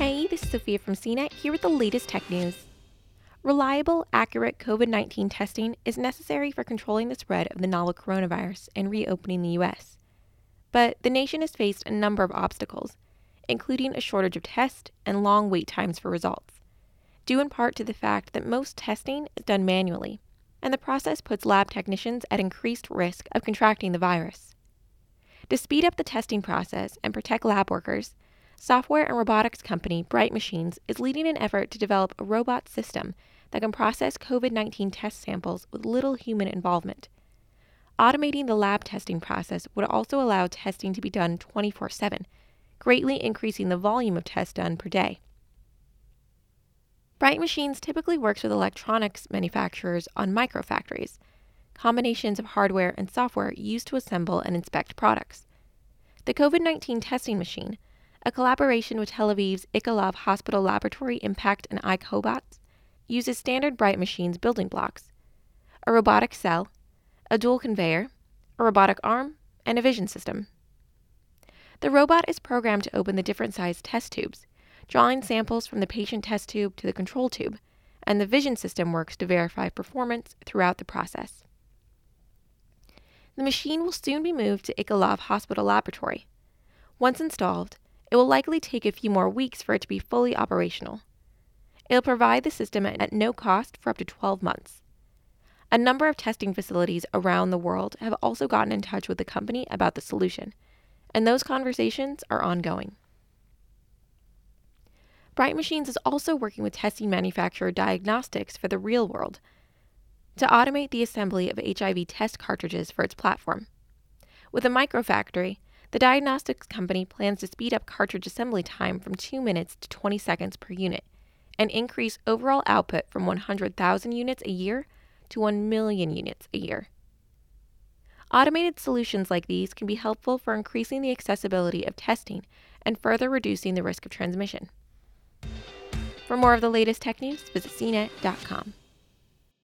Hey, this is Sophia from CNET here with the latest tech news. Reliable, accurate COVID 19 testing is necessary for controlling the spread of the novel coronavirus and reopening the U.S. But the nation has faced a number of obstacles, including a shortage of tests and long wait times for results, due in part to the fact that most testing is done manually, and the process puts lab technicians at increased risk of contracting the virus. To speed up the testing process and protect lab workers, software and robotics company Bright Machines is leading an effort to develop a robot system that can process COVID 19 test samples with little human involvement. Automating the lab testing process would also allow testing to be done 24 7, greatly increasing the volume of tests done per day. Bright Machines typically works with electronics manufacturers on microfactories, combinations of hardware and software used to assemble and inspect products. The COVID 19 testing machine a collaboration with Tel Aviv's Ichilov Hospital Laboratory Impact and iCobots, uses standard Bright Machines building blocks a robotic cell, a dual conveyor, a robotic arm, and a vision system. The robot is programmed to open the different sized test tubes, drawing samples from the patient test tube to the control tube, and the vision system works to verify performance throughout the process. The machine will soon be moved to Ichilov Hospital Laboratory. Once installed, it will likely take a few more weeks for it to be fully operational. It'll provide the system at no cost for up to 12 months. A number of testing facilities around the world have also gotten in touch with the company about the solution, and those conversations are ongoing. Bright Machines is also working with testing manufacturer Diagnostics for the real world to automate the assembly of HIV test cartridges for its platform. With a microfactory, the diagnostics company plans to speed up cartridge assembly time from 2 minutes to 20 seconds per unit and increase overall output from 100,000 units a year to 1 million units a year. Automated solutions like these can be helpful for increasing the accessibility of testing and further reducing the risk of transmission. For more of the latest tech news, visit cnet.com.